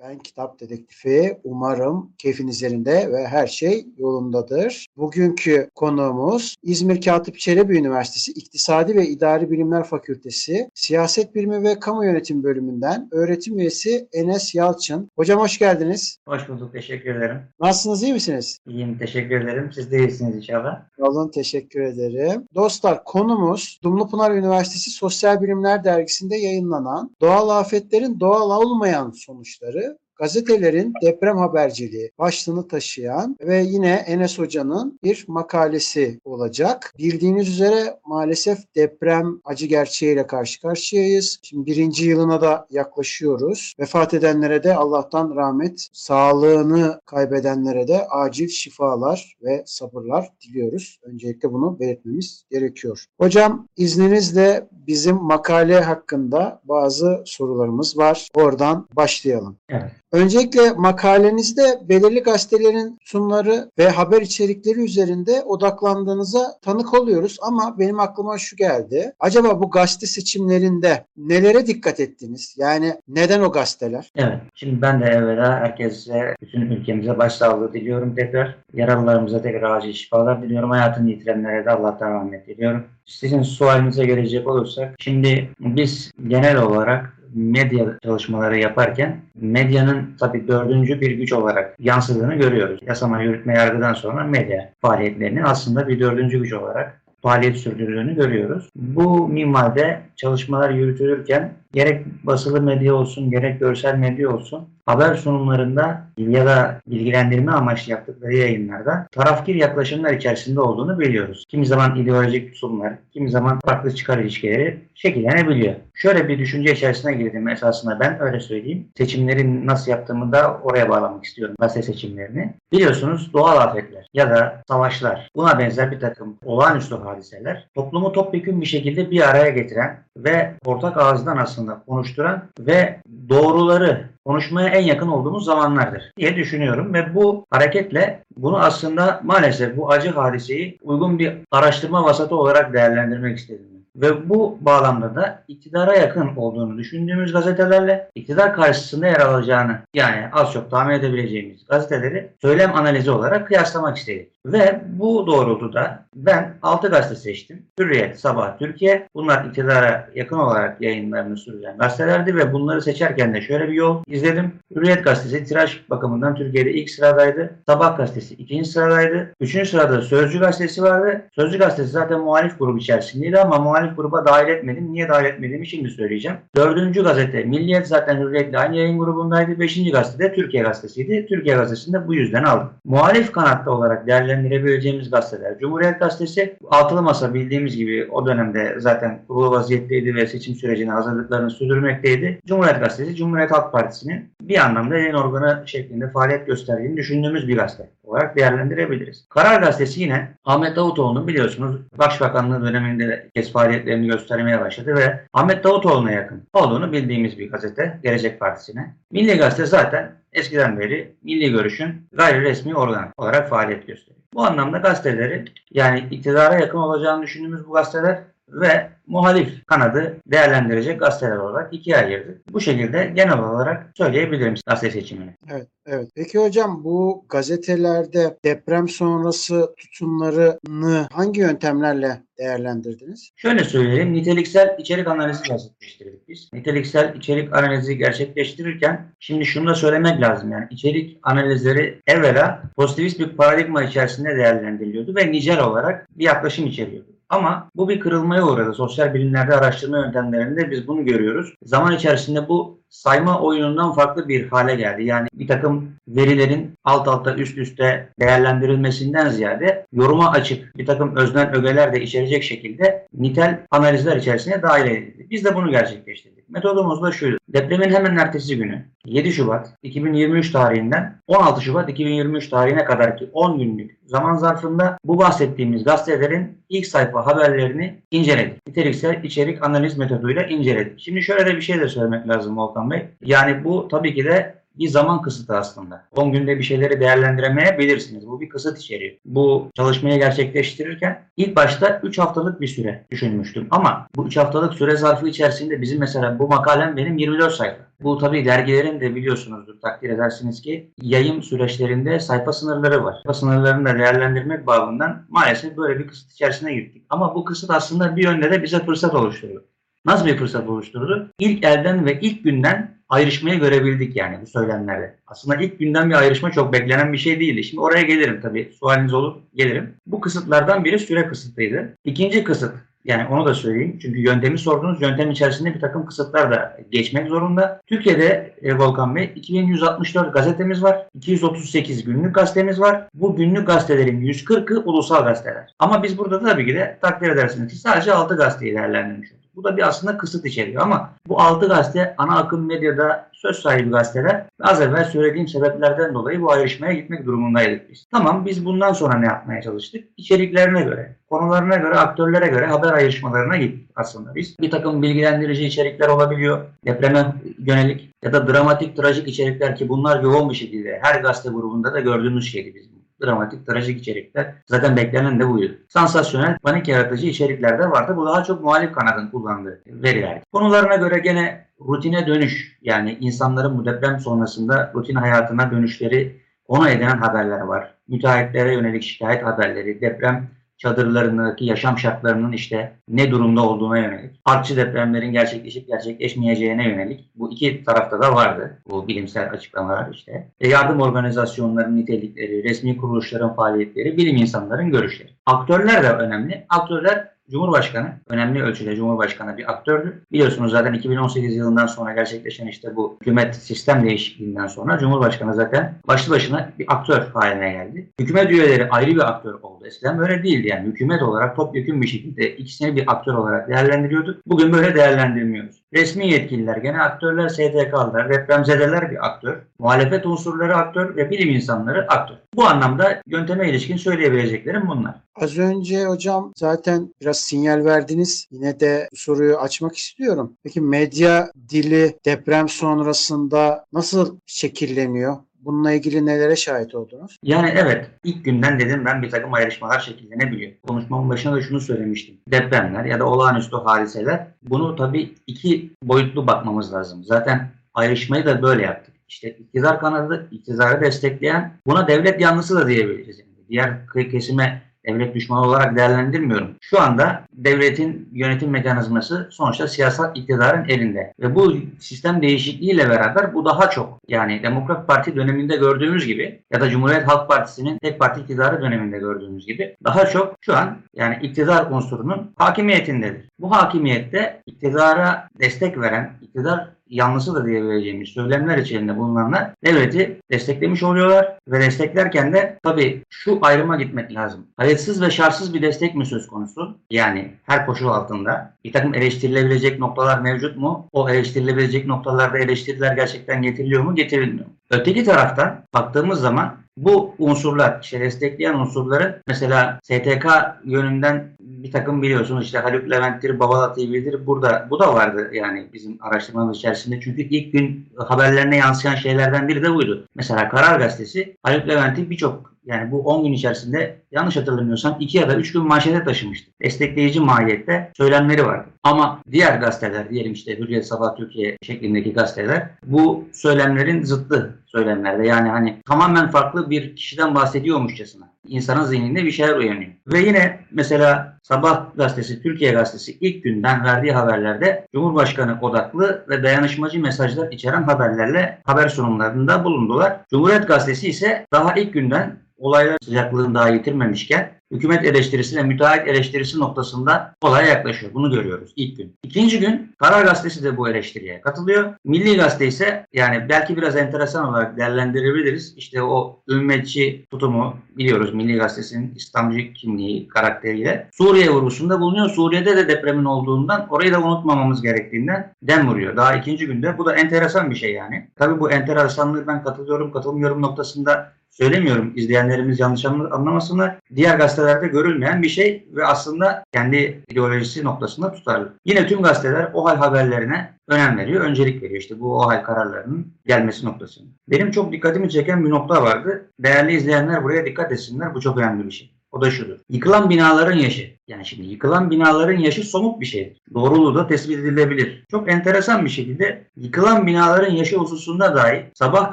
Ben Kitap Dedektifi. Umarım keyfiniz yerinde ve her şey yolundadır. Bugünkü konuğumuz İzmir Katip Çelebi Üniversitesi İktisadi ve İdari Bilimler Fakültesi Siyaset Bilimi ve Kamu Yönetimi bölümünden öğretim üyesi Enes Yalçın. Hocam hoş geldiniz. Hoş bulduk. Teşekkür ederim. Nasılsınız, iyi misiniz? İyiyim. Teşekkür ederim. Siz de iyisiniz inşallah. Olun, teşekkür ederim. Dostlar konumuz Dumlupınar Üniversitesi Sosyal Bilimler Dergisi'nde yayınlanan Doğal Afetlerin Doğal Olmayan Sonuçları gazetelerin deprem haberciliği başlığını taşıyan ve yine Enes Hoca'nın bir makalesi olacak. Bildiğiniz üzere maalesef deprem acı gerçeğiyle karşı karşıyayız. Şimdi birinci yılına da yaklaşıyoruz. Vefat edenlere de Allah'tan rahmet, sağlığını kaybedenlere de acil şifalar ve sabırlar diliyoruz. Öncelikle bunu belirtmemiz gerekiyor. Hocam izninizle bizim makale hakkında bazı sorularımız var. Oradan başlayalım. Evet. Öncelikle makalenizde belirli gazetelerin sunumları ve haber içerikleri üzerinde odaklandığınıza tanık oluyoruz ama benim aklıma şu geldi. Acaba bu gazete seçimlerinde nelere dikkat ettiniz? Yani neden o gazeteler? Evet. Şimdi ben de evvela herkese, bütün ülkemize başsağlığı diliyorum tekrar. Yaralılarımıza tekrar acil şifalar diliyorum. Hayatını yitirenlere de Allah'tan rahmet diliyorum. Sizin sualinize gelecek olursak, şimdi biz genel olarak medya çalışmaları yaparken medyanın tabii dördüncü bir güç olarak yansıdığını görüyoruz. Yasama, yürütme, yargıdan sonra medya faaliyetlerinin aslında bir dördüncü güç olarak faaliyet sürdürdüğünü görüyoruz. Bu minvalde çalışmalar yürütülürken gerek basılı medya olsun gerek görsel medya olsun haber sunumlarında ya da bilgilendirme amaçlı yaptıkları yayınlarda tarafkir yaklaşımlar içerisinde olduğunu biliyoruz. Kimi zaman ideolojik tutumlar, kimi zaman farklı çıkar ilişkileri şekillenebiliyor. Şöyle bir düşünce içerisine girdim esasında ben öyle söyleyeyim. Seçimleri nasıl yaptığımı da oraya bağlamak istiyorum gazete seçimlerini. Biliyorsunuz doğal afetler ya da savaşlar buna benzer bir takım olağanüstü hadiseler toplumu topyekun bir şekilde bir araya getiren ve ortak ağızdan aslında konuşturan ve doğruları konuşmaya en yakın olduğumuz zamanlardır diye düşünüyorum ve bu hareketle bunu aslında maalesef bu acı hadiseyi uygun bir araştırma vasatı olarak değerlendirmek istedim. Ve bu bağlamda da iktidara yakın olduğunu düşündüğümüz gazetelerle iktidar karşısında yer alacağını yani az çok tahmin edebileceğimiz gazeteleri söylem analizi olarak kıyaslamak istedik. Ve bu doğrultuda ben 6 gazete seçtim. Hürriyet, Sabah, Türkiye. Bunlar iktidara yakın olarak yayınlarını sürdüren gazetelerdi ve bunları seçerken de şöyle bir yol izledim. Hürriyet gazetesi tiraj bakımından Türkiye'de ilk sıradaydı. Sabah gazetesi ikinci sıradaydı. Üçüncü sırada Sözcü gazetesi vardı. Sözcü gazetesi zaten muhalif grubu içerisindeydi ama muhalif gruba dahil etmedim. Niye dahil etmediğimi şimdi söyleyeceğim. Dördüncü gazete Milliyet zaten Hürriyet'le aynı yayın grubundaydı. Beşinci gazete Türkiye gazetesiydi. Türkiye gazetesini de bu yüzden aldım. Muhalif kanatta olarak değerlendirebileceğimiz gazeteler. Cumhuriyet gazetesi altılı masa bildiğimiz gibi o dönemde zaten kurulu vaziyetteydi ve seçim sürecine hazırlıklarını sürdürmekteydi. Cumhuriyet gazetesi Cumhuriyet Halk Partisi'nin bir anlamda yayın organı şeklinde faaliyet gösterdiğini düşündüğümüz bir gazete olarak değerlendirebiliriz. Karar Gazetesi yine Ahmet Davutoğlu'nun biliyorsunuz Başbakanlığı döneminde kes faaliyetlerini göstermeye başladı ve Ahmet Davutoğlu'na yakın olduğunu bildiğimiz bir gazete Gelecek Partisi'ne. Milli Gazete zaten eskiden beri Milli Görüş'ün gayri resmi organı olarak faaliyet gösteriyor. Bu anlamda gazeteleri yani iktidara yakın olacağını düşündüğümüz bu gazeteler ve muhalif kanadı değerlendirecek gazeteler olarak ikiye ayırdık. Bu şekilde genel olarak söyleyebilirim gazete seçimini. Evet, evet. Peki hocam bu gazetelerde deprem sonrası tutumlarını hangi yöntemlerle değerlendirdiniz? Şöyle söyleyeyim, niteliksel içerik analizi gerçekleştirdik biz. Niteliksel içerik analizi gerçekleştirirken şimdi şunu da söylemek lazım yani içerik analizleri evvela pozitivist bir paradigma içerisinde değerlendiriliyordu ve nicel olarak bir yaklaşım içeriyordu. Ama bu bir kırılmaya uğradı. Sosyal bilimlerde araştırma yöntemlerinde biz bunu görüyoruz. Zaman içerisinde bu sayma oyunundan farklı bir hale geldi. Yani bir takım verilerin alt alta üst üste değerlendirilmesinden ziyade yoruma açık bir takım öznel ögeler de içerecek şekilde nitel analizler içerisine dahil edildi. Biz de bunu gerçekleştirdik. Metodumuz da şuydu. Depremin hemen ertesi günü 7 Şubat 2023 tarihinden 16 Şubat 2023 tarihine kadar ki 10 günlük zaman zarfında bu bahsettiğimiz gazetelerin ilk sayfa haberlerini inceledik. Niteliksel içerik analiz metoduyla inceledik. Şimdi şöyle de bir şey de söylemek lazım Volkan Bey. Yani bu tabii ki de bir zaman kısıtı aslında. 10 günde bir şeyleri değerlendiremeyebilirsiniz. Bu bir kısıt içeriyor. Bu çalışmayı gerçekleştirirken ilk başta 3 haftalık bir süre düşünmüştüm. Ama bu 3 haftalık süre zarfı içerisinde bizim mesela bu makalem benim 24 sayfa. Bu tabii dergilerin de biliyorsunuzdur takdir edersiniz ki yayın süreçlerinde sayfa sınırları var. Sayfa sınırlarını da değerlendirmek babından maalesef böyle bir kısıt içerisine girdik. Ama bu kısıt aslında bir yönde de bize fırsat oluşturuyor. Nasıl bir fırsat oluşturdu? İlk elden ve ilk günden ayrışmayı görebildik yani bu söylemlerde. Aslında ilk günden bir ayrışma çok beklenen bir şey değildi. Şimdi oraya gelirim tabii. Sualiniz olur gelirim. Bu kısıtlardan biri süre kısıtıydı. İkinci kısıt yani onu da söyleyeyim. Çünkü yöntemi sordunuz. Yöntem içerisinde bir takım kısıtlar da geçmek zorunda. Türkiye'de e, Volkan Bey 2164 gazetemiz var. 238 günlük gazetemiz var. Bu günlük gazetelerin 140'ı ulusal gazeteler. Ama biz burada tabii ki de takdir edersiniz ki sadece 6 gazeteyi değerlendirmiş olduk. Bu da bir aslında kısıt içeriyor ama bu 6 gazete ana akım medyada söz sahibi gazeteler. Az evvel söylediğim sebeplerden dolayı bu ayrışmaya gitmek durumundaydık biz. Tamam biz bundan sonra ne yapmaya çalıştık? İçeriklerine göre, konularına göre, aktörlere göre haber ayrışmalarına gittik aslında biz. Bir takım bilgilendirici içerikler olabiliyor. Depreme yönelik ya da dramatik, trajik içerikler ki bunlar yoğun bir şekilde her gazete grubunda da gördüğümüz şeydi bizim dramatik, trajik içerikler. Zaten beklenen de buydu. Sansasyonel, panik yaratıcı içerikler de vardı. Bu daha çok muhalif kanadın kullandığı verilerdi. Konularına göre gene rutine dönüş yani insanların bu deprem sonrasında rutin hayatına dönüşleri konu edinen haberler var. Müteahhitlere yönelik şikayet haberleri, deprem çadırlarındaki yaşam şartlarının işte ne durumda olduğuna yönelik, artçı depremlerin gerçekleşip gerçekleşmeyeceğine yönelik bu iki tarafta da vardı bu bilimsel açıklamalar işte. E, yardım organizasyonlarının nitelikleri, resmi kuruluşların faaliyetleri, bilim insanların görüşleri. Aktörler de önemli. Aktörler Cumhurbaşkanı önemli ölçüde Cumhurbaşkanı bir aktördü. Biliyorsunuz zaten 2018 yılından sonra gerçekleşen işte bu hükümet sistem değişikliğinden sonra Cumhurbaşkanı zaten başlı başına bir aktör haline geldi. Hükümet üyeleri ayrı bir aktör oldu. Eskiden böyle değildi yani hükümet olarak topyekun bir şekilde ikisini bir aktör olarak değerlendiriyorduk. Bugün böyle değerlendirmiyoruz. Resmi yetkililer, gene aktörler, STK'lar, depremzedeler bir aktör, muhalefet unsurları aktör ve bilim insanları aktör. Bu anlamda yönteme ilişkin söyleyebileceklerim bunlar. Az önce hocam zaten biraz sinyal verdiniz. Yine de soruyu açmak istiyorum. Peki medya dili deprem sonrasında nasıl şekilleniyor? Bununla ilgili nelere şahit oldunuz? Yani evet ilk günden dedim ben bir takım ayrışmalar şekillenebiliyor. Konuşmamın başında da şunu söylemiştim. Depremler ya da olağanüstü hadiseler bunu tabii iki boyutlu bakmamız lazım. Zaten ayrışmayı da böyle yaptık. İşte iktidar kanadı, iktidarı destekleyen buna devlet yanlısı da diyebiliriz. Yani diğer kesime devlet düşmanı olarak değerlendirmiyorum. Şu anda devletin yönetim mekanizması sonuçta siyasal iktidarın elinde. Ve bu sistem değişikliğiyle beraber bu daha çok yani Demokrat Parti döneminde gördüğümüz gibi ya da Cumhuriyet Halk Partisi'nin tek parti iktidarı döneminde gördüğümüz gibi daha çok şu an yani iktidar unsurunun hakimiyetindedir. Bu hakimiyette iktidara destek veren, iktidar yanlısı da diyebileceğimiz söylemler içerisinde bulunanlar devleti desteklemiş oluyorlar ve desteklerken de tabii şu ayrıma gitmek lazım. Kayıtsız ve şartsız bir destek mi söz konusu? Yani her koşul altında bir takım eleştirilebilecek noktalar mevcut mu? O eleştirilebilecek noktalarda eleştiriler gerçekten getiriliyor mu? Getirilmiyor. Öteki taraftan baktığımız zaman bu unsurlar, işte destekleyen unsurların mesela STK yönünden bir takım biliyorsunuz işte Haluk Levent'tir, Babala TV'dir burada bu da vardı yani bizim araştırmamız içerisinde. Çünkü ilk gün haberlerine yansıyan şeylerden biri de buydu. Mesela Karar Gazetesi Haluk Levent'i birçok yani bu 10 gün içerisinde yanlış hatırlamıyorsam 2 ya da 3 gün manşete taşımıştı. Destekleyici mahiyette söylemleri vardı. Ama diğer gazeteler diyelim işte Hürriyet Sabah Türkiye şeklindeki gazeteler bu söylemlerin zıttı söylemlerde. Yani hani tamamen farklı bir kişiden bahsediyormuşçasına. İnsanın zihninde bir şeyler uyanıyor. Ve yine mesela Sabah gazetesi, Türkiye gazetesi ilk günden verdiği haberlerde Cumhurbaşkanı odaklı ve dayanışmacı mesajlar içeren haberlerle haber sunumlarında bulundular. Cumhuriyet gazetesi ise daha ilk günden olaylar sıcaklığını daha yitirmemişken hükümet eleştirisi ve müteahhit eleştirisi noktasında olaya yaklaşıyor. Bunu görüyoruz ilk gün. İkinci gün Karar Gazetesi de bu eleştiriye katılıyor. Milli Gazete ise yani belki biraz enteresan olarak değerlendirebiliriz. İşte o ümmetçi tutumu biliyoruz Milli Gazetesi'nin İslamcı kimliği karakteriyle. Suriye vurgusunda bulunuyor. Suriye'de de depremin olduğundan orayı da unutmamamız gerektiğinden dem vuruyor. Daha ikinci günde. Bu da enteresan bir şey yani. Tabii bu enteresanlığı ben katılıyorum katılmıyorum noktasında söylemiyorum. İzleyenlerimiz yanlış anla- anlamasınlar. Diğer gazetelerde görülmeyen bir şey ve aslında kendi ideolojisi noktasında tutarlı. Yine tüm gazeteler OHAL haberlerine önem veriyor, öncelik veriyor. İşte bu OHAL kararlarının gelmesi noktasında. Benim çok dikkatimi çeken bir nokta vardı. Değerli izleyenler buraya dikkat etsinler. Bu çok önemli bir şey. O da şudur. Yıkılan binaların yaşı. Yani şimdi yıkılan binaların yaşı somut bir şeydir. Doğruluğu da tespit edilebilir. Çok enteresan bir şekilde yıkılan binaların yaşı hususunda dahi Sabah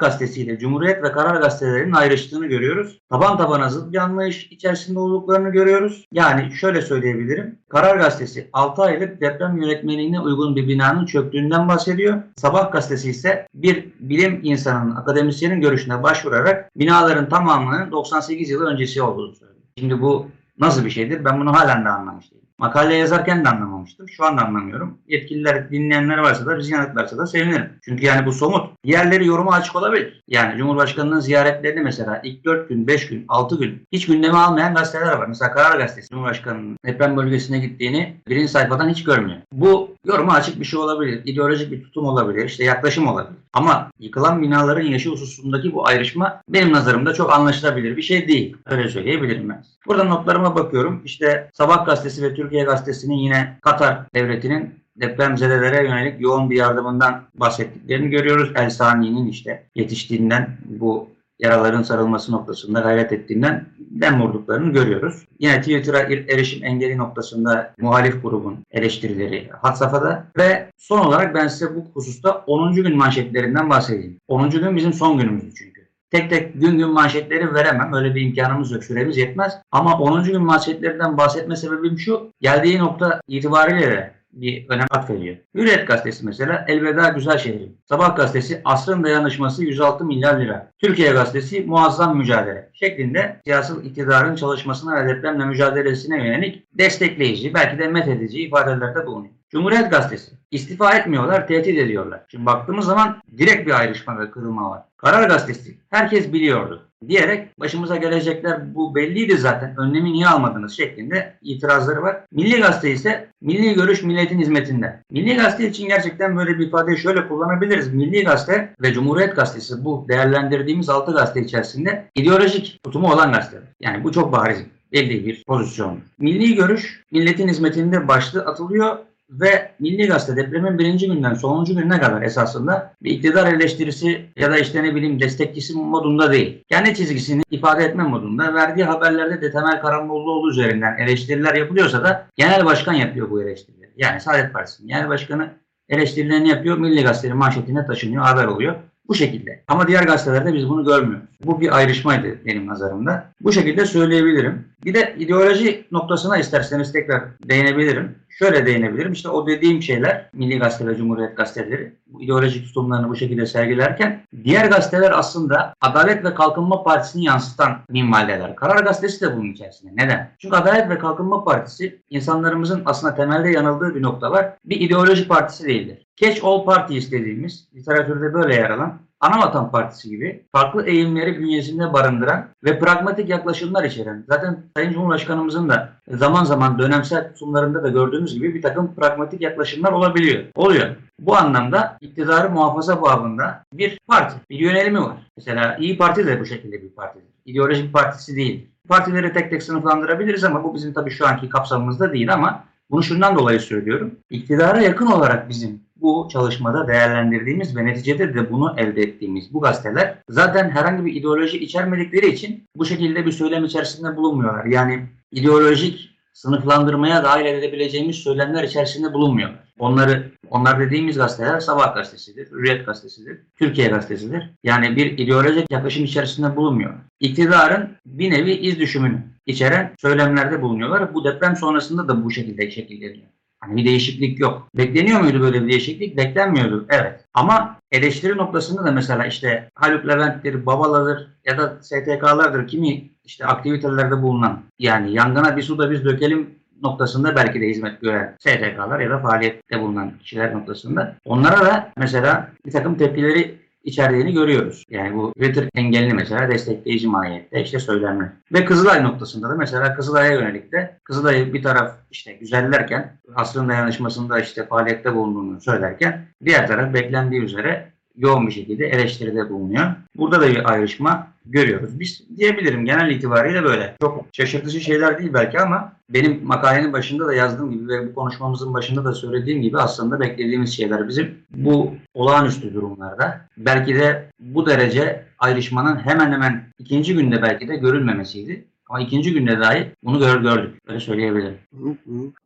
gazetesiyle Cumhuriyet ve Karar gazetelerinin ayrıştığını görüyoruz. Taban tabana zıt bir anlayış içerisinde olduklarını görüyoruz. Yani şöyle söyleyebilirim. Karar gazetesi 6 aylık deprem yönetmeliğine uygun bir binanın çöktüğünden bahsediyor. Sabah gazetesi ise bir bilim insanının, akademisyenin görüşüne başvurarak binaların tamamının 98 yıl öncesi olduğunu söylüyor. Şimdi bu nasıl bir şeydir? Ben bunu halen de anlamış değilim. Makale yazarken de anlamamıştım. Şu anda anlamıyorum. Yetkililer, dinleyenler varsa da bizi yanıtlarsa da sevinirim. Çünkü yani bu somut. Diğerleri yoruma açık olabilir. Yani Cumhurbaşkanı'nın ziyaretlerini mesela ilk 4 gün, 5 gün, 6 gün hiç gündeme almayan gazeteler var. Mesela Karar Gazetesi Cumhurbaşkanı'nın deprem bölgesine gittiğini birinci sayfadan hiç görmüyor. Bu yoruma açık bir şey olabilir. ideolojik bir tutum olabilir. işte yaklaşım olabilir. Ama yıkılan binaların yaşı hususundaki bu ayrışma benim nazarımda çok anlaşılabilir bir şey değil. Öyle söyleyebilirim ben. Burada notlarıma bakıyorum. İşte Sabah gazetesi ve Türkiye gazetesinin yine Katar devletinin depremzedelere yönelik yoğun bir yardımından bahsettiklerini görüyoruz. El Sani'nin işte yetiştiğinden bu yaraların sarılması noktasında gayret ettiğinden dem vurduklarını görüyoruz. Yine Twitter'a er- erişim engeli noktasında muhalif grubun eleştirileri had safhada ve son olarak ben size bu hususta 10. gün manşetlerinden bahsedeyim. 10. gün bizim son günümüzdü çünkü. Tek tek gün gün manşetleri veremem. Öyle bir imkanımız yok. Süremiz yetmez. Ama 10. gün manşetlerinden bahsetme sebebim şu. Geldiği nokta itibariyle de bir önem atfediyor. Hürriyet gazetesi mesela Elveda Güzel Şehrim. Sabah gazetesi Asrın Dayanışması 106 milyar lira. Türkiye gazetesi Muazzam Mücadele şeklinde siyasal iktidarın çalışmasına ve depremle mücadelesine yönelik destekleyici, belki de methedici ifadelerde bulunuyor. Cumhuriyet Gazetesi. istifa etmiyorlar, tehdit ediyorlar. Şimdi baktığımız zaman direkt bir ayrışma ve kırılma var. Karar Gazetesi. Herkes biliyordu diyerek başımıza gelecekler bu belliydi zaten önlemi niye almadınız şeklinde itirazları var. Milli Gazete ise milli görüş milletin hizmetinde. Milli Gazete için gerçekten böyle bir ifadeyi şöyle kullanabiliriz. Milli Gazete ve Cumhuriyet Gazetesi bu değerlendirdiğimiz altı gazete içerisinde ideolojik tutumu olan gazeteler. Yani bu çok bariz belli bir pozisyon. Milli görüş milletin hizmetinde başlığı atılıyor ve Milli Gazete depremin birinci günden sonuncu gününe kadar esasında bir iktidar eleştirisi ya da işte ne bileyim destekçisi modunda değil. Kendi çizgisini ifade etme modunda verdiği haberlerde de Temel Karamollaoğlu üzerinden eleştiriler yapılıyorsa da genel başkan yapıyor bu eleştirileri. Yani Saadet Partisi'nin genel başkanı eleştirilerini yapıyor. Milli Gazete'nin manşetine taşınıyor, haber oluyor. Bu şekilde. Ama diğer gazetelerde biz bunu görmüyoruz. Bu bir ayrışmaydı benim nazarımda. Bu şekilde söyleyebilirim. Bir de ideoloji noktasına isterseniz tekrar değinebilirim. Şöyle değinebilirim. İşte o dediğim şeyler Milli Gazete ve Cumhuriyet gazeteleri bu ideolojik tutumlarını bu şekilde sergilerken diğer gazeteler aslında Adalet ve Kalkınma Partisi'ni yansıtan minvaldeler. Karar Gazetesi de bunun içerisinde. Neden? Çünkü Adalet ve Kalkınma Partisi insanlarımızın aslında temelde yanıldığı bir nokta var. Bir ideoloji partisi değildir. Catch All Party istediğimiz, literatürde böyle yer alan Anavatan Partisi gibi farklı eğilimleri bünyesinde barındıran ve pragmatik yaklaşımlar içeren. Zaten Sayın Cumhurbaşkanımızın da zaman zaman dönemsel tutumlarında da gördüğümüz gibi bir takım pragmatik yaklaşımlar olabiliyor. Oluyor. Bu anlamda iktidarı muhafaza babında bir parti, bir yönelimi var. Mesela İyi Parti de bu şekilde bir partidir. İdeolojik partisi değil. Partileri tek tek sınıflandırabiliriz ama bu bizim tabii şu anki kapsamımızda değil ama bunu şundan dolayı söylüyorum. İktidara yakın olarak bizim bu çalışmada değerlendirdiğimiz ve neticede de bunu elde ettiğimiz bu gazeteler zaten herhangi bir ideoloji içermedikleri için bu şekilde bir söylem içerisinde bulunmuyorlar. Yani ideolojik sınıflandırmaya dahil edebileceğimiz söylemler içerisinde bulunmuyorlar. Onları onlar dediğimiz gazeteler Sabah gazetesidir, Hürriyet gazetesidir, Türkiye gazetesidir. Yani bir ideolojik yaklaşım içerisinde bulunmuyor. İktidarın bir nevi iz düşümünü içeren söylemlerde bulunuyorlar. Bu deprem sonrasında da bu şekilde şekilleniyor. Hani bir değişiklik yok. Bekleniyor muydu böyle bir değişiklik? Beklenmiyordu. Evet. Ama eleştiri noktasında da mesela işte Haluk Levent'tir, Babala'dır ya da STK'lardır kimi işte aktivitelerde bulunan yani yangına bir suda biz dökelim noktasında belki de hizmet gören STK'lar ya da faaliyette bulunan kişiler noktasında onlara da mesela bir takım tepkileri içerdiğini görüyoruz. Yani bu Twitter engelini mesela destekleyici mahiyette işte söylemler. Ve Kızılay noktasında da mesela Kızılay'a yönelik de Kızılay'ı bir taraf işte güzellerken asrın dayanışmasında işte faaliyette bulunduğunu söylerken diğer taraf beklendiği üzere yoğun bir şekilde eleştiride bulunuyor. Burada da bir ayrışma görüyoruz. Biz diyebilirim genel itibariyle böyle. Çok şaşırtıcı şeyler değil belki ama benim makalenin başında da yazdığım gibi ve bu konuşmamızın başında da söylediğim gibi aslında beklediğimiz şeyler bizim bu olağanüstü durumlarda belki de bu derece ayrışmanın hemen hemen ikinci günde belki de görülmemesiydi. Ama ikinci günde dahi bunu gör, gördük. Öyle söyleyebilirim.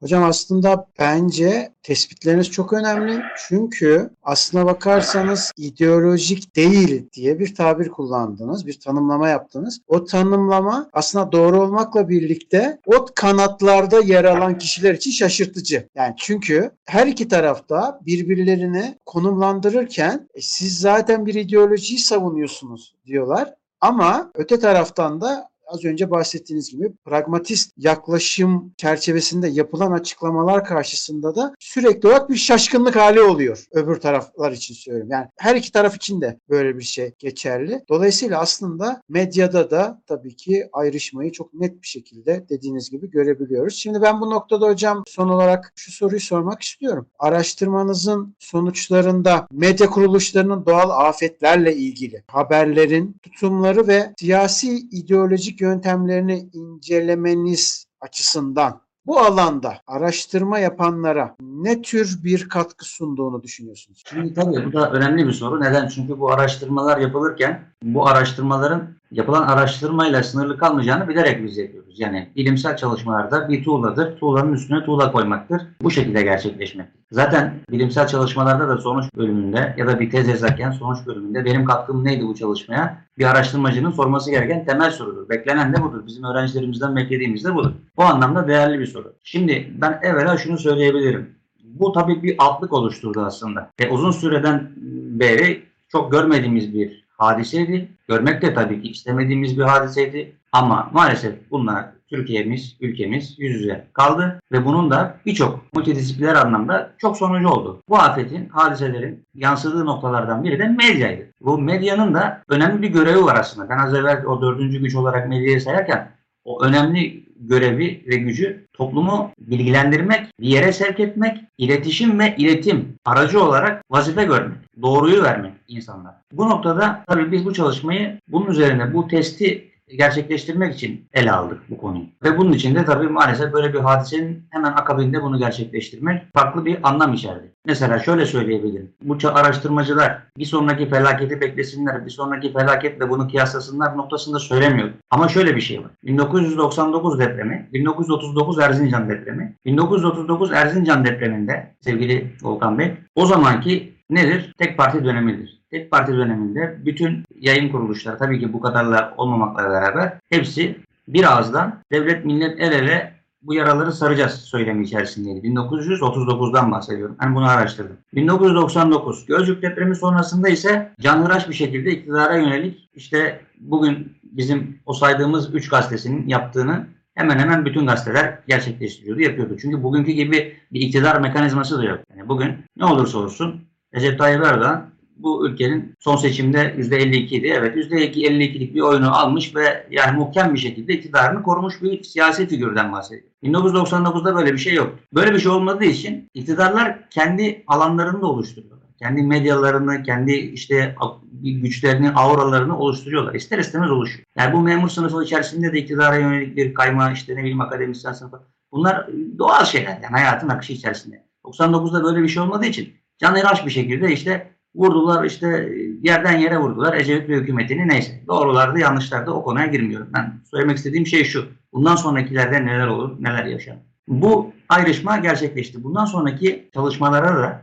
Hocam aslında bence tespitleriniz çok önemli. Çünkü aslına bakarsanız ideolojik değil diye bir tabir kullandınız, bir tanımlama yaptınız. O tanımlama aslında doğru olmakla birlikte o kanatlarda yer alan kişiler için şaşırtıcı. Yani çünkü her iki tarafta birbirlerini konumlandırırken e, siz zaten bir ideolojiyi savunuyorsunuz diyorlar. Ama öte taraftan da az önce bahsettiğiniz gibi pragmatist yaklaşım çerçevesinde yapılan açıklamalar karşısında da sürekli olarak bir şaşkınlık hali oluyor. Öbür taraflar için söylüyorum. Yani her iki taraf için de böyle bir şey geçerli. Dolayısıyla aslında medyada da tabii ki ayrışmayı çok net bir şekilde dediğiniz gibi görebiliyoruz. Şimdi ben bu noktada hocam son olarak şu soruyu sormak istiyorum. Araştırmanızın sonuçlarında medya kuruluşlarının doğal afetlerle ilgili haberlerin tutumları ve siyasi ideolojik yöntemlerini incelemeniz açısından bu alanda araştırma yapanlara ne tür bir katkı sunduğunu düşünüyorsunuz? Şimdi tabii bu da önemli bir soru. Neden? Çünkü bu araştırmalar yapılırken bu araştırmaların yapılan araştırmayla sınırlı kalmayacağını bilerek biz yapıyoruz. Yani bilimsel çalışmalarda bir tuğladır. Tuğlanın üstüne tuğla koymaktır. Bu şekilde gerçekleşmek. Zaten bilimsel çalışmalarda da sonuç bölümünde ya da bir tez yazarken sonuç bölümünde benim katkım neydi bu çalışmaya? Bir araştırmacının sorması gereken temel sorudur. Beklenen de budur. Bizim öğrencilerimizden beklediğimiz de budur. Bu anlamda değerli bir soru. Şimdi ben evvela şunu söyleyebilirim. Bu tabii bir altlık oluşturdu aslında. Ve uzun süreden beri çok görmediğimiz bir hadiseydi. Görmek de tabii ki istemediğimiz bir hadiseydi. Ama maalesef bunlar Türkiye'miz, ülkemiz yüz yüze kaldı ve bunun da birçok multidisipliner anlamda çok sonucu oldu. Bu afetin, hadiselerin yansıdığı noktalardan biri de medyaydı. Bu medyanın da önemli bir görevi var aslında. Ben az evvel o dördüncü güç olarak medyayı sayarken o önemli görevi ve gücü toplumu bilgilendirmek, bir yere sevk etmek, iletişim ve iletim aracı olarak vazife görmek, doğruyu vermek insanlara. Bu noktada tabii biz bu çalışmayı bunun üzerine bu testi gerçekleştirmek için ele aldık bu konuyu. Ve bunun için de tabii maalesef böyle bir hadisenin hemen akabinde bunu gerçekleştirmek farklı bir anlam içerdi. Mesela şöyle söyleyebilirim. Bu araştırmacılar bir sonraki felaketi beklesinler, bir sonraki felaketle bunu kıyaslasınlar noktasında söylemiyor. Ama şöyle bir şey var. 1999 depremi, 1939 Erzincan depremi. 1939 Erzincan depreminde sevgili Volkan Bey o zamanki nedir? Tek parti dönemidir. Tek parti döneminde bütün yayın kuruluşları tabii ki bu kadarla olmamakla beraber hepsi bir ağızdan devlet millet el ele bu yaraları saracağız söylemi içerisindeydi. 1939'dan bahsediyorum. Ben bunu araştırdım. 1999 Gölcük depremi sonrasında ise canhıraş bir şekilde iktidara yönelik işte bugün bizim o saydığımız 3 gazetesinin yaptığını hemen hemen bütün gazeteler gerçekleştiriyordu, yapıyordu. Çünkü bugünkü gibi bir iktidar mekanizması da yok. Yani bugün ne olursa olsun Recep Tayyip Erdoğan bu ülkenin son seçimde %52 idi. Evet %52'lik bir oyunu almış ve yani muhkem bir şekilde iktidarını korumuş bir siyasi figürden bahsediyor. 1999'da böyle bir şey yok. Böyle bir şey olmadığı için iktidarlar kendi alanlarını da oluşturuyorlar. Kendi medyalarını, kendi işte güçlerini, auralarını oluşturuyorlar. İster istemez oluşuyor. Yani bu memur sınıfı içerisinde de iktidara yönelik bir kayma, işte ne bileyim akademisyen sınıfı. Bunlar doğal şeyler yani hayatın akışı içerisinde. 99'da böyle bir şey olmadığı için canhıraş bir şekilde işte vurdular işte yerden yere vurdular Ecevit ve hükümetini neyse. Doğrulardı yanlışlardı o konuya girmiyorum. Ben söylemek istediğim şey şu. Bundan sonrakilerde neler olur neler yaşanır. Bu ayrışma gerçekleşti. Bundan sonraki çalışmalara da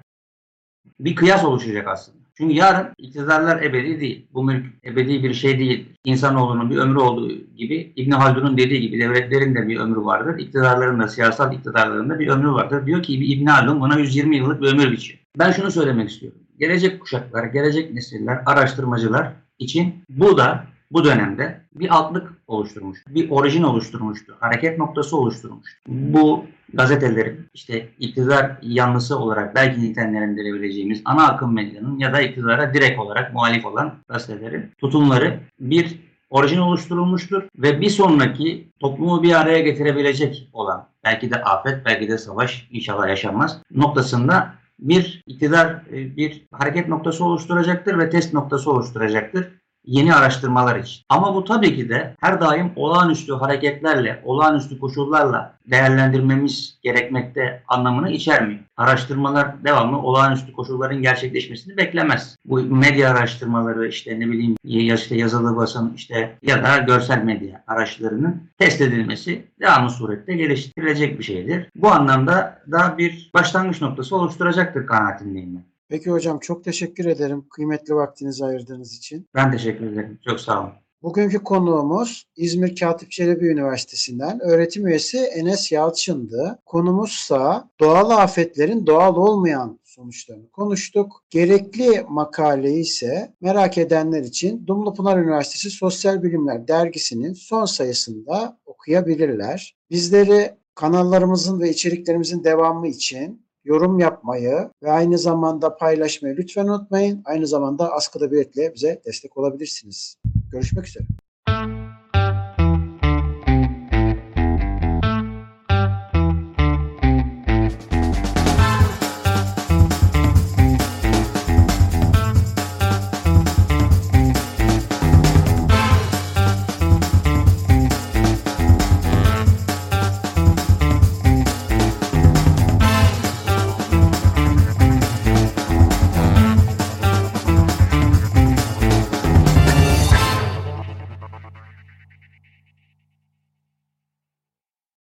bir kıyas oluşacak aslında. Çünkü yarın iktidarlar ebedi değil. Bu mülk ebedi bir şey değil. İnsanoğlunun bir ömrü olduğu gibi İbn Haldun'un dediği gibi devletlerin de bir ömrü vardır. İktidarların da siyasal iktidarların da bir ömrü vardır. Diyor ki İbn Haldun buna 120 yıllık bir ömür biçiyor. Ben şunu söylemek istiyorum. Gelecek kuşaklar, gelecek nesiller, araştırmacılar için bu da bu dönemde bir altlık oluşturmuş, bir orijin oluşturmuştu, hareket noktası oluşturmuş. Bu gazetelerin işte iktidar yanlısı olarak belki nitelendirebileceğimiz ana akım medyanın ya da iktidara direkt olarak muhalif olan gazetelerin tutumları bir orijin oluşturulmuştur ve bir sonraki toplumu bir araya getirebilecek olan belki de afet belki de savaş inşallah yaşanmaz noktasında bir iktidar e, bir hareket noktası oluşturacaktır ve test noktası oluşturacaktır yeni araştırmalar için. Ama bu tabii ki de her daim olağanüstü hareketlerle, olağanüstü koşullarla değerlendirmemiz gerekmekte anlamını içermiyor. Araştırmalar devamlı olağanüstü koşulların gerçekleşmesini beklemez. Bu medya araştırmaları işte ne bileyim işte yazılı basın işte ya da görsel medya araçlarının test edilmesi devamlı surette geliştirilecek bir şeydir. Bu anlamda da bir başlangıç noktası oluşturacaktır kanaatindeyim. Peki hocam çok teşekkür ederim kıymetli vaktinizi ayırdığınız için. Ben teşekkür ederim. Çok sağ olun. Bugünkü konuğumuz İzmir Katip Çelebi Üniversitesi'nden öğretim üyesi Enes Yalçın'dı. Konumuzsa doğal afetlerin doğal olmayan sonuçlarını konuştuk. Gerekli makaleyi ise merak edenler için Dumlupınar Üniversitesi Sosyal Bilimler Dergisi'nin son sayısında okuyabilirler. Bizleri kanallarımızın ve içeriklerimizin devamı için yorum yapmayı ve aynı zamanda paylaşmayı lütfen unutmayın. Aynı zamanda askıda biletle bize destek olabilirsiniz. Görüşmek üzere.